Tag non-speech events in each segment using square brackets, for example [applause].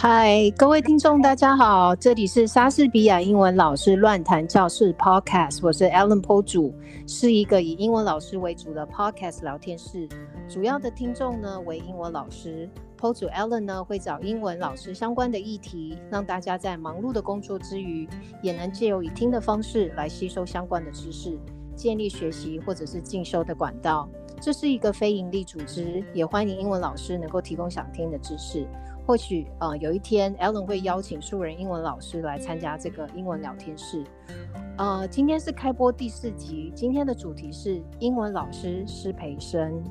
嗨，各位听众，大家好，这里是莎士比亚英文老师乱谈教室 Podcast，我是 Ellen 坡主，是一个以英文老师为主的 Podcast 聊天室，主要的听众呢为英文老师，Po 主 Ellen 呢会找英文老师相关的议题，让大家在忙碌的工作之余，也能借由以听的方式来吸收相关的知识，建立学习或者是进修的管道。这是一个非营利组织，也欢迎英文老师能够提供想听的知识。或许呃有一天，Ellen 会邀请素人英文老师来参加这个英文聊天室。呃，今天是开播第四集，今天的主题是英文老师师培生。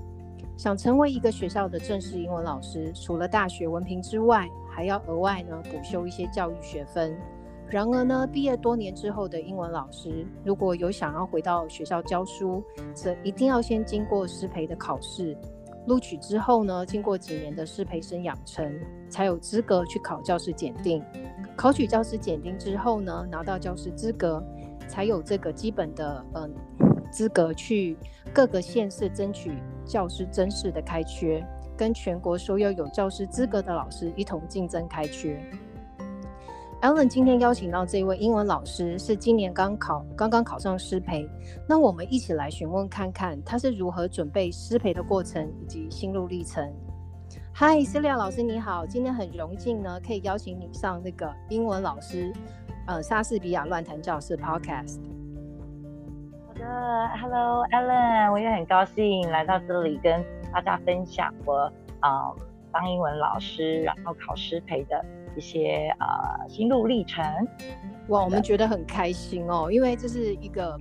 想成为一个学校的正式英文老师，除了大学文凭之外，还要额外呢补修一些教育学分。然而呢，毕业多年之后的英文老师，如果有想要回到学校教书，则一定要先经过师培的考试。录取之后呢，经过几年的师培生养成，才有资格去考教师检定。考取教师检定之后呢，拿到教师资格，才有这个基本的嗯资格去各个县市争取教师甄试的开缺，跟全国所有有教师资格的老师一同竞争开缺。Allen 今天邀请到这位英文老师，是今年刚考、刚刚考上师培。那我们一起来询问看看，他是如何准备师培的过程以及心路历程。Hi，Celia 老师你好，今天很荣幸呢，可以邀请你上那个英文老师，呃，莎士比亚乱谈教室 Podcast。好的，Hello，Ellen，我也很高兴来到这里跟大家分享我啊、呃、当英文老师，然后考师培的。一些呃心路历程，哇，我们觉得很开心哦，因为这是一个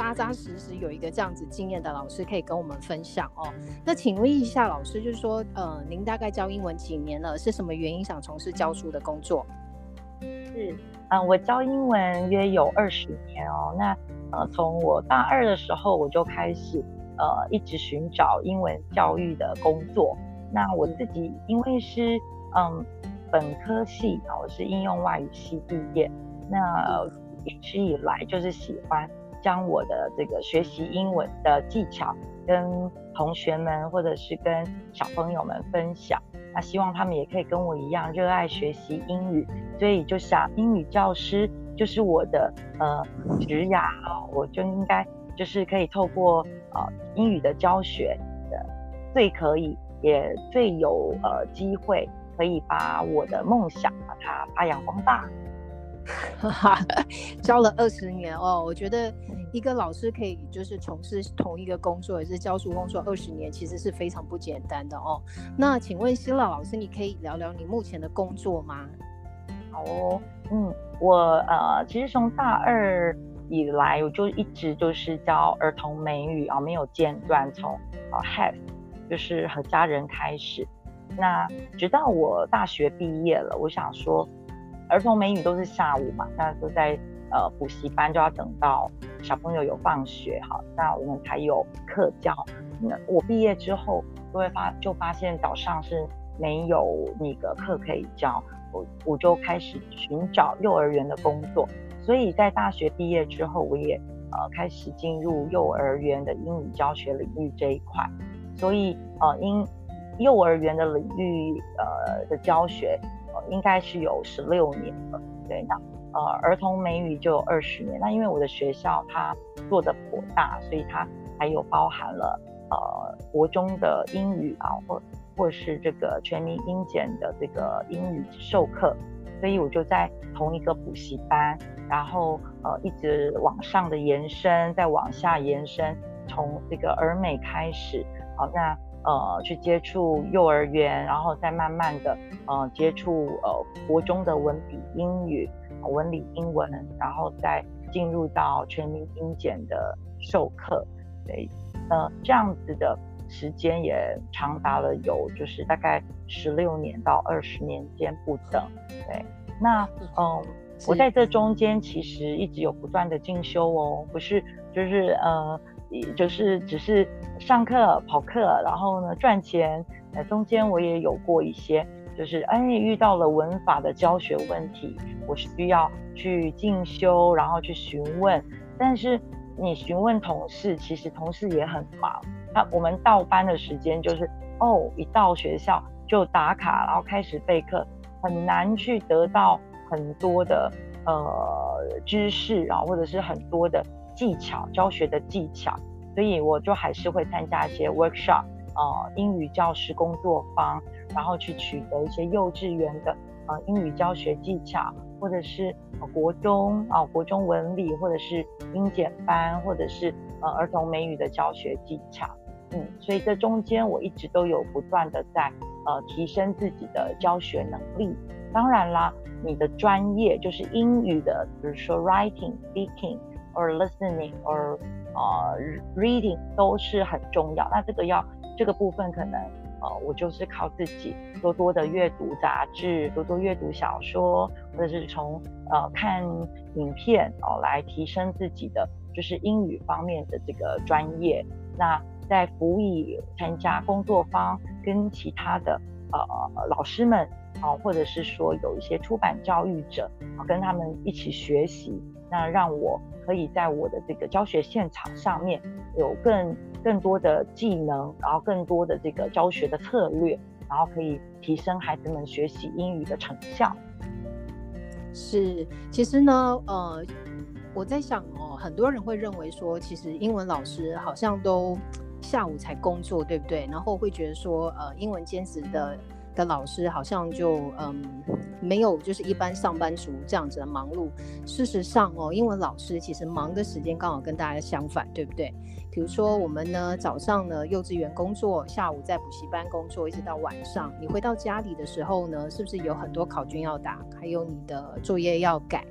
扎扎实实有一个这样子经验的老师可以跟我们分享哦。那请问一下老师，就是说呃，您大概教英文几年了？是什么原因想从事教书的工作？是，嗯、呃，我教英文约有二十年哦。那呃，从我大二的时候我就开始呃，一直寻找英文教育的工作。那我自己因为是嗯。本科系啊，我是应用外语系毕业。那一直以来就是喜欢将我的这个学习英文的技巧跟同学们或者是跟小朋友们分享。那希望他们也可以跟我一样热爱学习英语，所以就想英语教师就是我的呃职涯，我就应该就是可以透过呃英语的教学的最可以也最有呃机会。可以把我的梦想把它发扬光大。[laughs] 教了二十年哦，我觉得一个老师可以就是从事同一个工作，也是教书工作二十年，其实是非常不简单的哦。那请问希拉老师，你可以聊聊你目前的工作吗？好哦，嗯，我呃，其实从大二以来，我就一直就是教儿童美语啊，没有间断，从呃 have 就是和家人开始。那直到我大学毕业了，我想说，儿童美语都是下午嘛，那都在呃补习班，就要等到小朋友有放学哈，那我们才有课教。那我毕业之后，就会发就发现早上是没有那个课可以教，我我就开始寻找幼儿园的工作。所以在大学毕业之后，我也呃开始进入幼儿园的英语教学领域这一块。所以呃因幼儿园的领域，呃的教学，应该是有十六年了，对，那呃儿童美语就有二十年。那因为我的学校它做的颇大，所以它还有包含了呃国中的英语啊，或或是这个全民英检的这个英语授课，所以我就在同一个补习班，然后呃一直往上的延伸，再往下延伸，从这个儿美开始，好那。呃，去接触幼儿园，然后再慢慢的呃接触呃国中的文理英语、文理英文，然后再进入到全民英检的授课，对，呃这样子的时间也长达了有就是大概十六年到二十年间不等，对，那嗯、呃、我在这中间其实一直有不断的进修哦，不是就是呃。就是只是上课跑课，然后呢赚钱。呃，中间我也有过一些，就是哎遇到了文法的教学问题，我需要去进修，然后去询问。但是你询问同事，其实同事也很忙。那我们到班的时间就是哦，一到学校就打卡，然后开始备课。很难去得到很多的呃知识啊，或者是很多的技巧，教学的技巧，所以我就还是会参加一些 workshop 啊、呃，英语教师工作坊，然后去取得一些幼稚园的呃英语教学技巧，或者是、呃、国中啊、呃、国中文理，或者是英检班，或者是呃儿童美语的教学技巧。嗯，所以这中间我一直都有不断的在呃提升自己的教学能力。当然啦，你的专业就是英语的，比如说 writing、speaking or listening or 呃 reading 都是很重要。那这个要这个部分可能呃我就是靠自己多多的阅读杂志，多多阅读小说，或者是从呃看影片哦、来提升自己的就是英语方面的这个专业。那在辅以参加工作坊，跟其他的呃老师们啊，或者是说有一些出版教育者啊，跟他们一起学习，那让我可以在我的这个教学现场上面有更更多的技能，然后更多的这个教学的策略，然后可以提升孩子们学习英语的成效。是，其实呢，呃，我在想哦，很多人会认为说，其实英文老师好像都。下午才工作，对不对？然后会觉得说，呃，英文兼职的的老师好像就嗯没有就是一般上班族这样子的忙碌。事实上哦，英文老师其实忙的时间刚好跟大家相反，对不对？比如说我们呢早上呢幼稚园工作，下午在补习班工作，一直到晚上。你回到家里的时候呢，是不是有很多考卷要打，还有你的作业要改？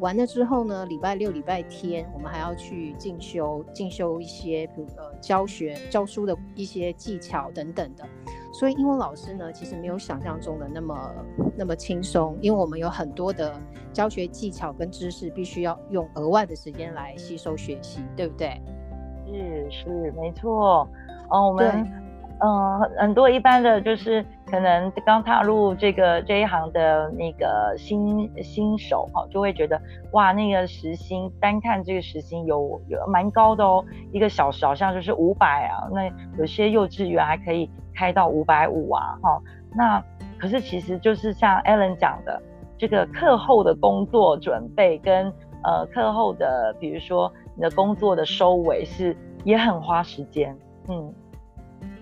完了之后呢，礼拜六、礼拜天，我们还要去进修，进修一些，比如呃教学、教书的一些技巧等等的。所以英文老师呢，其实没有想象中的那么那么轻松，因为我们有很多的教学技巧跟知识，必须要用额外的时间来吸收学习，对不对？是是，没错。哦，我们。嗯，很很多一般的就是可能刚踏入这个这一行的那个新新手哈，就会觉得哇，那个时薪单看这个时薪有有蛮高的哦，一个小时好像就是五百啊，那有些幼稚园还可以开到五百五啊，哈，那可是其实就是像 Alan 讲的，这个课后的工作准备跟呃课后的，比如说你的工作的收尾是也很花时间，嗯。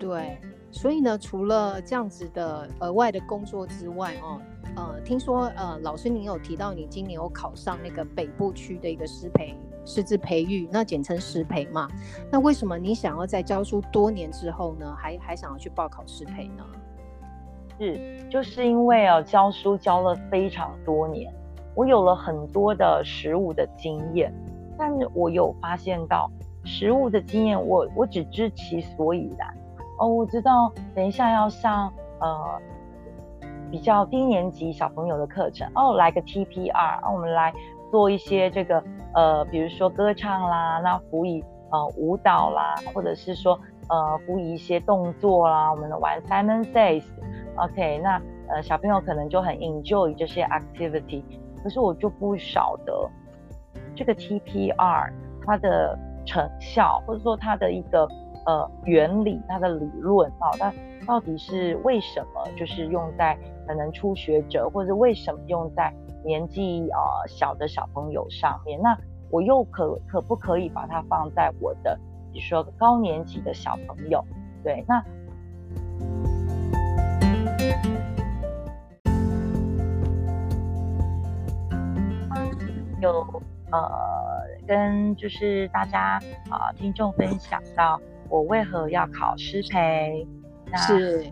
对，所以呢，除了这样子的额外的工作之外，哦，呃，听说呃，老师您有提到你今年有考上那个北部区的一个师培师资培育，那简称师培嘛。那为什么你想要在教书多年之后呢，还还想要去报考师培呢？是，就是因为啊，教书教了非常多年，我有了很多的实务的经验，但是我有发现到实务的经验，我我只知其所以然。哦，我知道，等一下要上呃比较低年级小朋友的课程。哦，来个 TPR，啊，我们来做一些这个呃，比如说歌唱啦，那辅以呃舞蹈啦，或者是说呃辅以一些动作啦，我们的玩 Simon Says，OK，那呃小朋友可能就很 enjoy 这些 activity，可是我就不晓得这个 TPR 它的成效，或者说它的一个。呃，原理它的理论啊，它到底是为什么？就是用在可能初学者，或者为什么用在年纪啊、呃、小的小朋友上面？那我又可可不可以把它放在我的，比如说高年级的小朋友？对，那有呃，跟就是大家啊、听众分享到。我为何要考师培？是，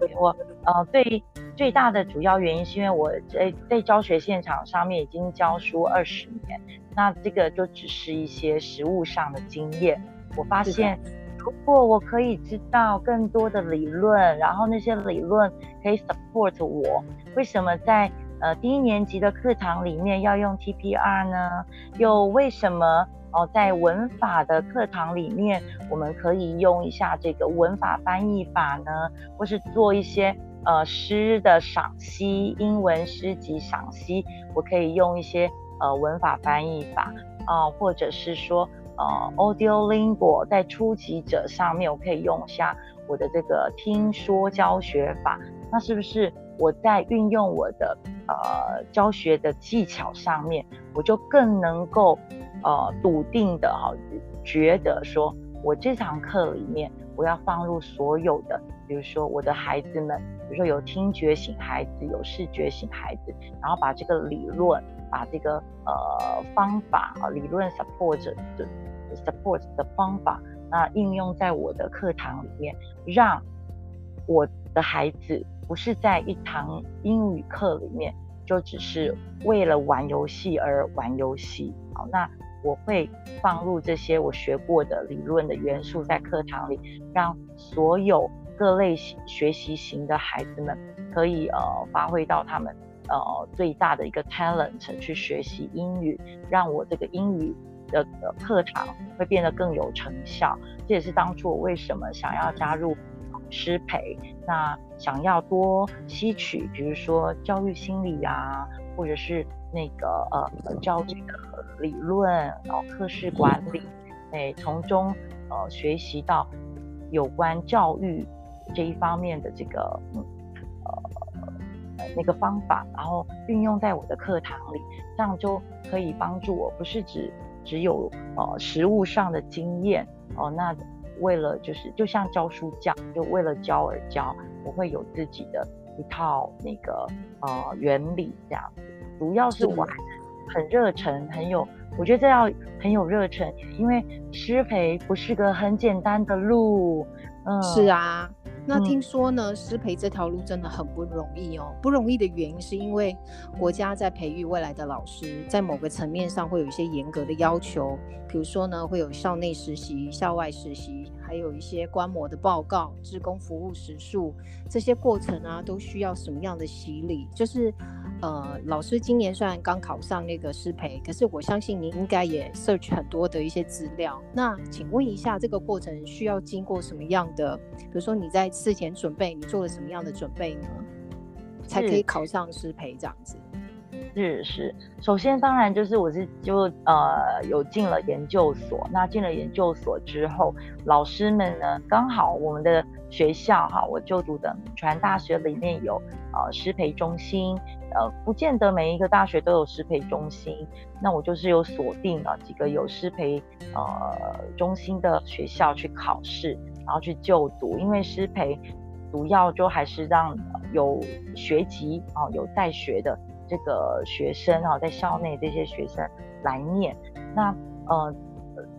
对我呃最最大的主要原因是因为我在在教学现场上面已经教书二十年，那这个就只是一些实务上的经验。我发现，如果我可以知道更多的理论，然后那些理论可以 support 我，为什么在呃低年级的课堂里面要用 TPR 呢？又为什么？哦，在文法的课堂里面，我们可以用一下这个文法翻译法呢，或是做一些呃诗的赏析，英文诗集赏析，我可以用一些呃文法翻译法啊、或者是说呃 Audiolingo 在初级者上面，我可以用一下我的这个听说教学法，那是不是我在运用我的呃教学的技巧上面，我就更能够呃笃定的哈、觉得说我这堂课里面我要放入所有的，比如说我的孩子们，比如说有听觉型孩子，有视觉型孩子，然后把这个理论，把这个呃方法理论 support 的 support 的方法。那应用在我的课堂里面，让我的孩子不是在一堂英语课里面就只是为了玩游戏而玩游戏。好，那我会放入这些我学过的理论的元素在课堂里，让所有各类型学习型的孩子们可以呃发挥到他们呃最大的一个 talent 去学习英语，让我这个英语。的课堂会变得更有成效，这也是当初我为什么想要加入师培，那想要多吸取，比如说教育心理啊，或者是那个呃教育的理论，然后课室管理，哎，从中呃学习到有关教育这一方面的这个嗯呃那个方法，然后运用在我的课堂里，这样就可以帮助我，不是只。只有呃实物上的经验哦，那为了就是就像教书匠，就为了教而教，我会有自己的一套那个呃原理这样子。主要是我还是很热忱，很有，我觉得这要很有热忱，因为师培不是个很简单的路。嗯，是啊。那听说呢，师培这条路真的很不容易哦。不容易的原因是因为国家在培育未来的老师，在某个层面上会有一些严格的要求，比如说呢，会有校内实习、校外实习，还有一些观摩的报告、职工服务时数，这些过程啊，都需要什么样的洗礼？就是。呃，老师今年虽然刚考上那个师培，可是我相信您应该也 search 很多的一些资料。那请问一下，这个过程需要经过什么样的？比如说你在事前准备，你做了什么样的准备呢？才可以考上师培这样子？是是，首先当然就是我是就呃有进了研究所。那进了研究所之后，老师们呢刚好我们的学校哈，我就读的传大学里面有呃师培中心。呃，不见得每一个大学都有师培中心，那我就是有锁定了几个有师培呃中心的学校去考试，然后去就读。因为师培主要就还是让有学籍啊、有在学的这个学生啊、在校内这些学生来念。那呃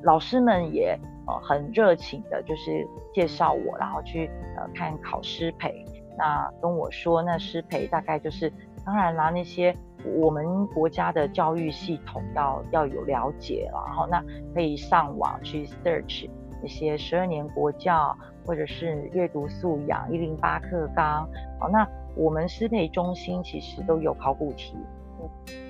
老师们也呃很热情的，就是介绍我，然后去呃看考师培。那跟我说，那师培大概就是。当然啦，那些我们国家的教育系统要要有了解了，然后那可以上网去 search 那些十二年国教，或者是阅读素养一零八课纲。好，那我们师培中心其实都有考古题，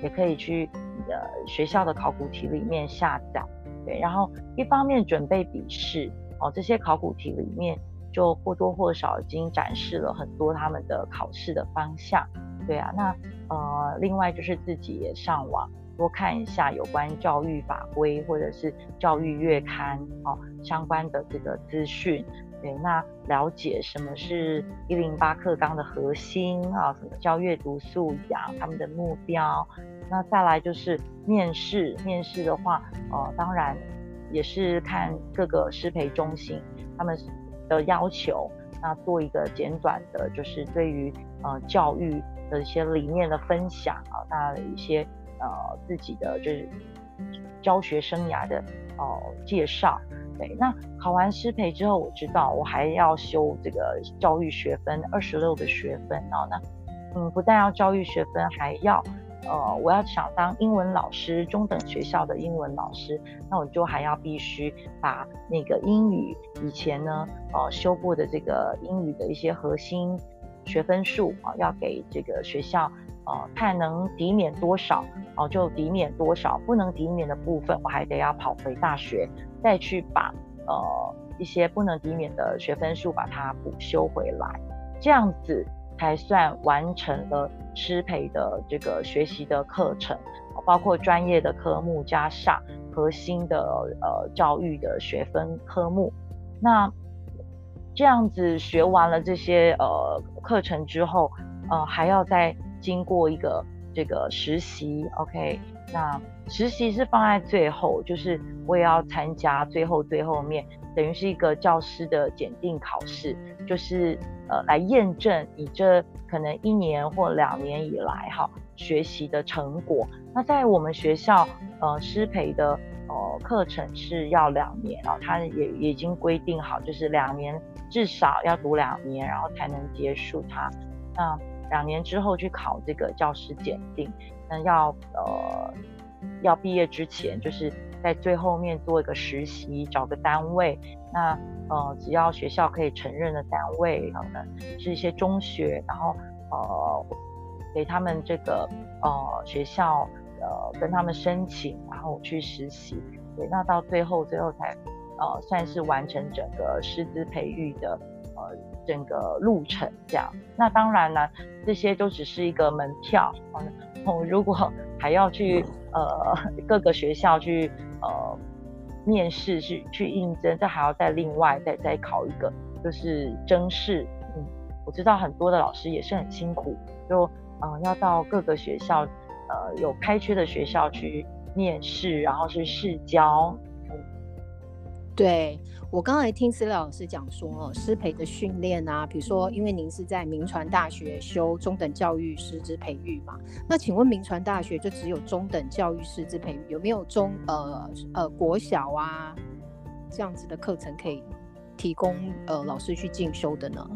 也可以去呃学校的考古题里面下载。对，然后一方面准备笔试，哦，这些考古题里面就或多或少已经展示了很多他们的考试的方向。对啊，那呃，另外就是自己也上网多看一下有关教育法规或者是教育月刊哦相关的这个资讯。对，那了解什么是一零八课纲的核心啊，什么叫阅读素养，他们的目标。那再来就是面试，面试的话，呃，当然也是看各个师培中心他们的要求，那做一个简短的，就是对于呃教育。的一些理念的分享啊，他的一些呃自己的就是教学生涯的哦、呃、介绍。对，那考完师培之后，我知道我还要修这个教育学分二十六个学分哦。那嗯，不但要教育学分，还要呃，我要想当英文老师，中等学校的英文老师，那我就还要必须把那个英语以前呢呃修过的这个英语的一些核心。学分数啊，要给这个学校，呃，看能抵免多少，哦，就抵免多少，不能抵免的部分，我还得要跑回大学，再去把呃一些不能抵免的学分数把它补修回来，这样子才算完成了师培的这个学习的课程，包括专业的科目加上核心的呃教育的学分科目，那。这样子学完了这些呃课程之后，呃，还要再经过一个这个实习，OK？那实习是放在最后，就是我也要参加最后最后面，等于是一个教师的检定考试，就是呃来验证你这可能一年或两年以来哈学习的成果。那在我们学校呃师培的呃课程是要两年啊，它也也已经规定好，就是两年。至少要读两年，然后才能结束它。那两年之后去考这个教师检定，那要呃要毕业之前，就是在最后面做一个实习，找个单位。那呃只要学校可以承认的单位，可能是一些中学，然后呃给他们这个呃学校呃跟他们申请，然后去实习。对，那到最后最后才。呃，算是完成整个师资培育的呃整个路程这样。那当然呢，这些都只是一个门票。哦，如果 [laughs] 还要去呃各个学校去呃面试去去应征，这还要再另外再再考一个，就是甄试。嗯，我知道很多的老师也是很辛苦，就呃要到各个学校呃有开缺的学校去面试，然后去试教。对，我刚才听思廖老师讲说，哦，师培的训练啊，比如说，因为您是在明传大学修中等教育师资培育嘛，那请问明传大学就只有中等教育师资培育，有没有中呃呃国小啊这样子的课程可以提供呃老师去进修的呢？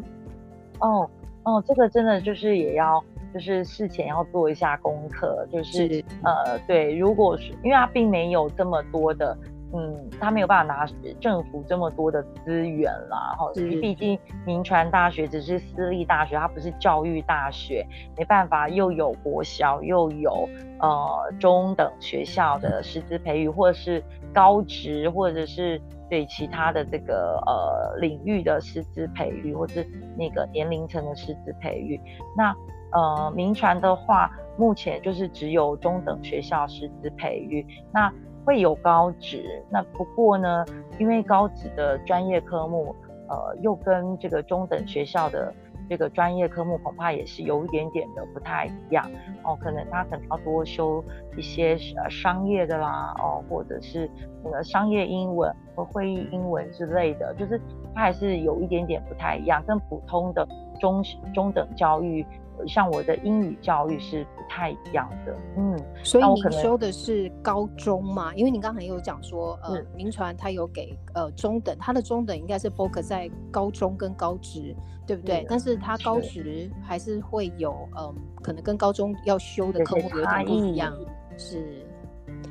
哦哦，这个真的就是也要就是事前要做一下功课，就是，是呃对，如果是因为它并没有这么多的。嗯，他没有办法拿政府这么多的资源啦，哈，毕竟民传大学只是私立大学，它不是教育大学，没办法又有国小又有呃中等学校的师资培育，或者是高职，或者是对其他的这个呃领域的师资培育，或是那个年龄层的师资培育。那呃民传的话，目前就是只有中等学校师资培育，那。会有高职，那不过呢，因为高职的专业科目，呃，又跟这个中等学校的这个专业科目恐怕也是有一点点的不太一样哦。可能他可能要多修一些呃商业的啦，哦，或者是那个商业英文和会议英文之类的，就是它还是有一点点不太一样，跟普通的中中等教育。像我的英语教育是不太一样的，嗯，所以你修的是高中嘛？因为你刚才有讲说，呃，民传它有给呃中等，它的中等应该是 focus 在高中跟高职，对不对？但是它高职还是会有，嗯、呃，可能跟高中要修的科目有点不一样。是，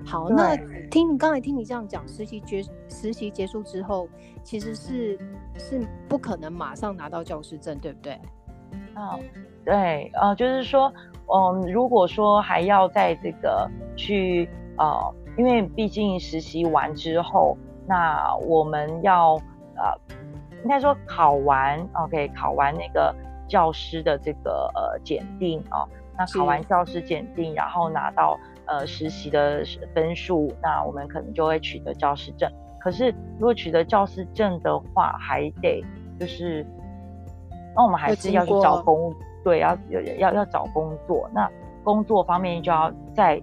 好，那听你刚才听你这样讲，实习结实习结束之后，其实是是不可能马上拿到教师证，对不对？哦。对，呃，就是说，嗯，如果说还要在这个去，呃，因为毕竟实习完之后，那我们要，呃，应该说考完，OK，考完那个教师的这个呃检定啊，那考完教师检定，然后拿到呃实习的分数，那我们可能就会取得教师证。可是如果取得教师证的话，还得就是，那我们还是要去找工。对，要要要要找工作，那工作方面就要再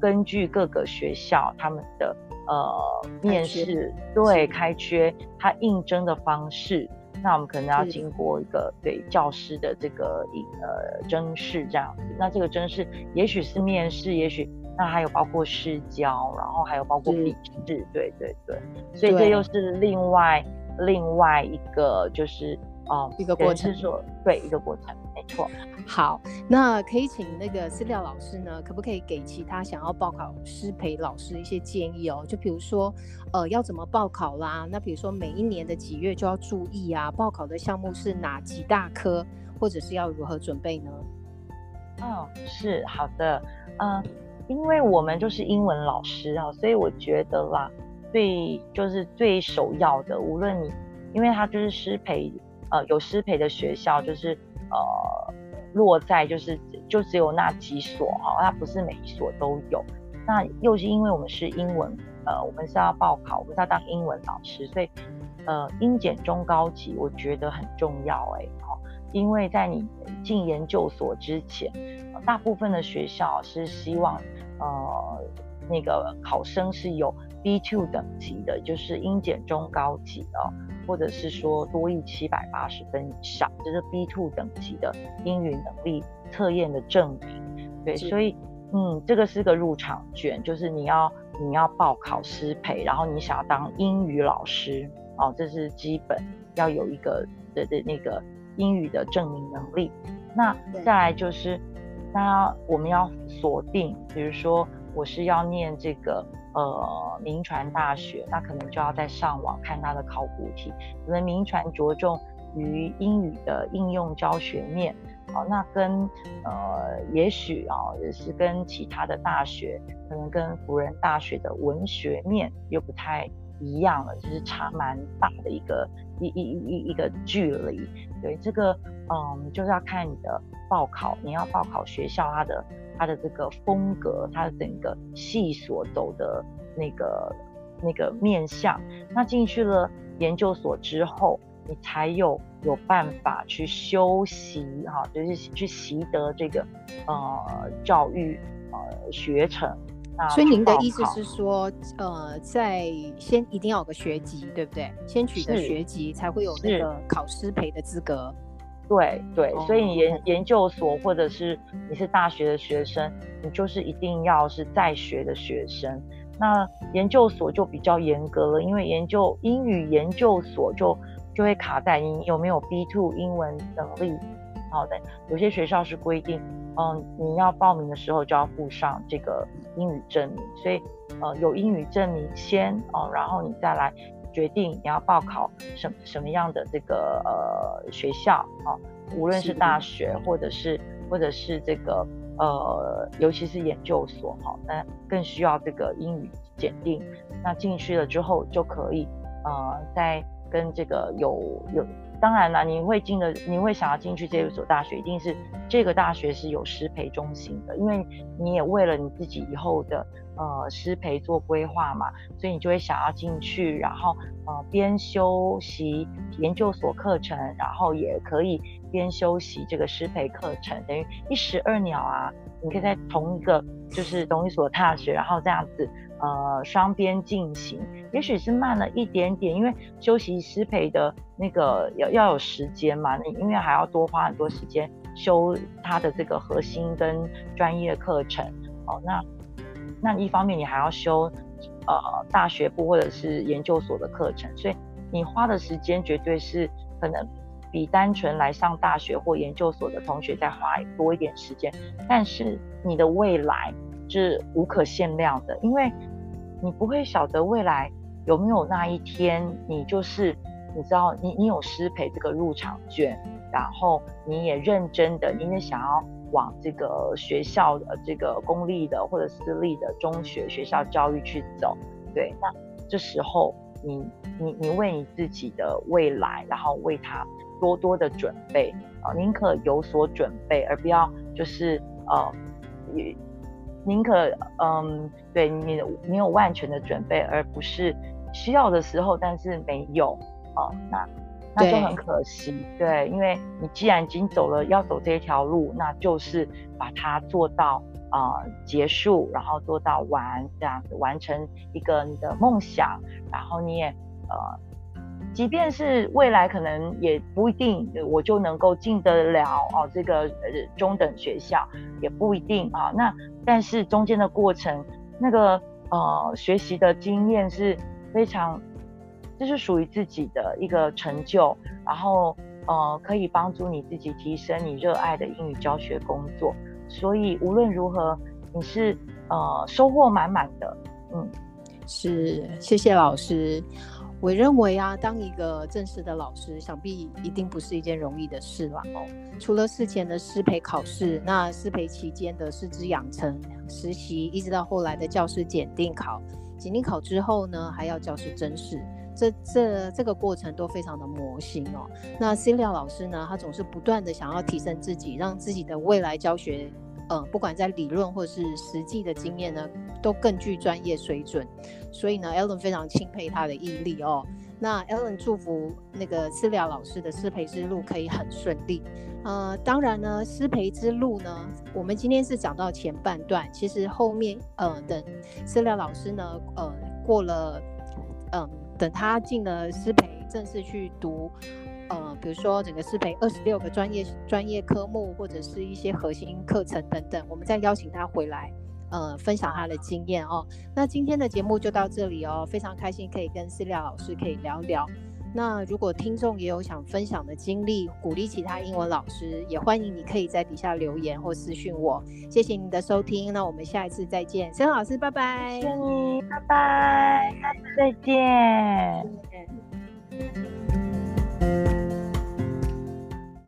根据各个学校他们的呃面试，对，开缺，他应征的方式，那我们可能要经过一个对教师的这个一呃甄试这样子，那这个甄试也许是面试，也许那还有包括试教，然后还有包括笔。试，对对对，所以这又是另外另外一个就是。哦，一个过程，说对，一个过程，没错。好，那可以请那个思廖老师呢，可不可以给其他想要报考师培老师一些建议哦？就比如说，呃，要怎么报考啦？那比如说每一年的几月就要注意啊？报考的项目是哪几大科，或者是要如何准备呢？哦，是好的，嗯、呃，因为我们就是英文老师啊，所以我觉得啦，最就是最首要的，无论你，因为他就是师培。呃，有师培的学校就是呃落在就是就只有那几所哈，它不是每一所都有。那又是因为我们是英文，呃，我们是要报考，我们是要当英文老师，所以呃，英检中高级，我觉得很重要哎，好，因为在你进研究所之前，大部分的学校是希望，呃，那个考生是有 B2 等级的，就是英检中高级的，或者是说多益七百八十分以上，就是 B two 等级的英语能力测验的证明。对，所以，嗯，这个是个入场券，就是你要你要报考师培，然后你想要当英语老师。哦，这是基本要有一个的的那个英语的证明能力。那再来就是，那我们要锁定，比如说我是要念这个呃名传大学，那可能就要在上网看它的考古题。可能铭传着重于英语的应用教学面，好，那跟呃也许啊也是跟其他的大学，可能跟辅仁大学的文学面又不太。一样了，就是差蛮大的一个一一一一个距离。对，这个嗯，就是要看你的报考，你要报考学校它的它的这个风格，它的整个系所走的那个那个面向。那进去了研究所之后，你才有有办法去修习哈，就是去习得这个呃教育呃学程。所以您的意思是说，呃，在先一定要有个学籍，对不对？先取得学籍才会有那个考师培的资格。对对，所以研研究所或者是你是大学的学生，你就是一定要是在学的学生。那研究所就比较严格了，因为研究英语研究所就就会卡在你有没有 B two 英文能力。好的，有些学校是规定，嗯，你要报名的时候就要附上这个英语证明，所以呃有英语证明先哦，然后你再来决定你要报考什什么样的这个呃学校啊，无论是大学或者是或者是这个呃尤其是研究所哈，那更需要这个英语检定，那进去了之后就可以呃在跟这个有有。当然了，你会进的，你会想要进去这一所大学，一定是这个大学是有师培中心的，因为你也为了你自己以后的呃师培做规划嘛，所以你就会想要进去，然后呃边修习研究所课程，然后也可以边修习这个师培课程，等于一石二鸟啊，你可以在同一个就是同一所大学，然后这样子。呃，双边进行，也许是慢了一点点，因为修习师培的那个要要有时间嘛，你因为还要多花很多时间修它的这个核心跟专业课程。哦，那那一方面你还要修呃大学部或者是研究所的课程，所以你花的时间绝对是可能比单纯来上大学或研究所的同学再花多一点时间，但是你的未来是无可限量的，因为。你不会晓得未来有没有那一天，你就是你知道你你有失陪这个入场券，然后你也认真的，你也想要往这个学校的这个公立的或者私立的中学学校教育去走，对，那这时候你你你为你自己的未来，然后为他多多的准备啊，宁可有所准备，而不要就是呃。宁可嗯，对你你有万全的准备，而不是需要的时候，但是没有啊、那那就很可惜。对，因为你既然已经走了要走这一条路，那就是把它做到啊、呃、结束，然后做到完这样子，完成一个你的梦想，然后你也呃。即便是未来可能也不一定，我就能够进得了哦，这个呃中等学校也不一定啊。那但是中间的过程，那个呃学习的经验是非常，这是属于自己的一个成就，然后呃可以帮助你自己提升你热爱的英语教学工作。所以无论如何，你是呃收获满满的。嗯，是，谢谢老师。我认为啊，当一个正式的老师，想必一定不是一件容易的事了哦。除了事前的师培考试，那师培期间的师资养成、实习，一直到后来的教师检定考，检定考之后呢，还要教师甄试，这这这个过程都非常的磨心哦。那思廖老师呢，他总是不断的想要提升自己，让自己的未来教学。嗯，不管在理论或是实际的经验呢，都更具专业水准。所以呢，Ellen 非常钦佩他的毅力哦。那 Ellen 祝福那个思疗老师的师培之路可以很顺利。呃，当然呢，师培之路呢，我们今天是讲到前半段，其实后面呃等思疗老师呢，呃过了，嗯、等他进了师培正式去读，呃，比如说整个师培二十六个专业专业科目或者是一些核心课程等等，我们再邀请他回来。呃，分享他的经验哦。那今天的节目就到这里哦，非常开心可以跟思疗老师可以聊聊。那如果听众也有想分享的经历，鼓励其他英文老师，也欢迎你可以在底下留言或私讯我。谢谢你的收听，那我们下一次再见，申老师，拜拜。谢谢你，拜拜，下次再见。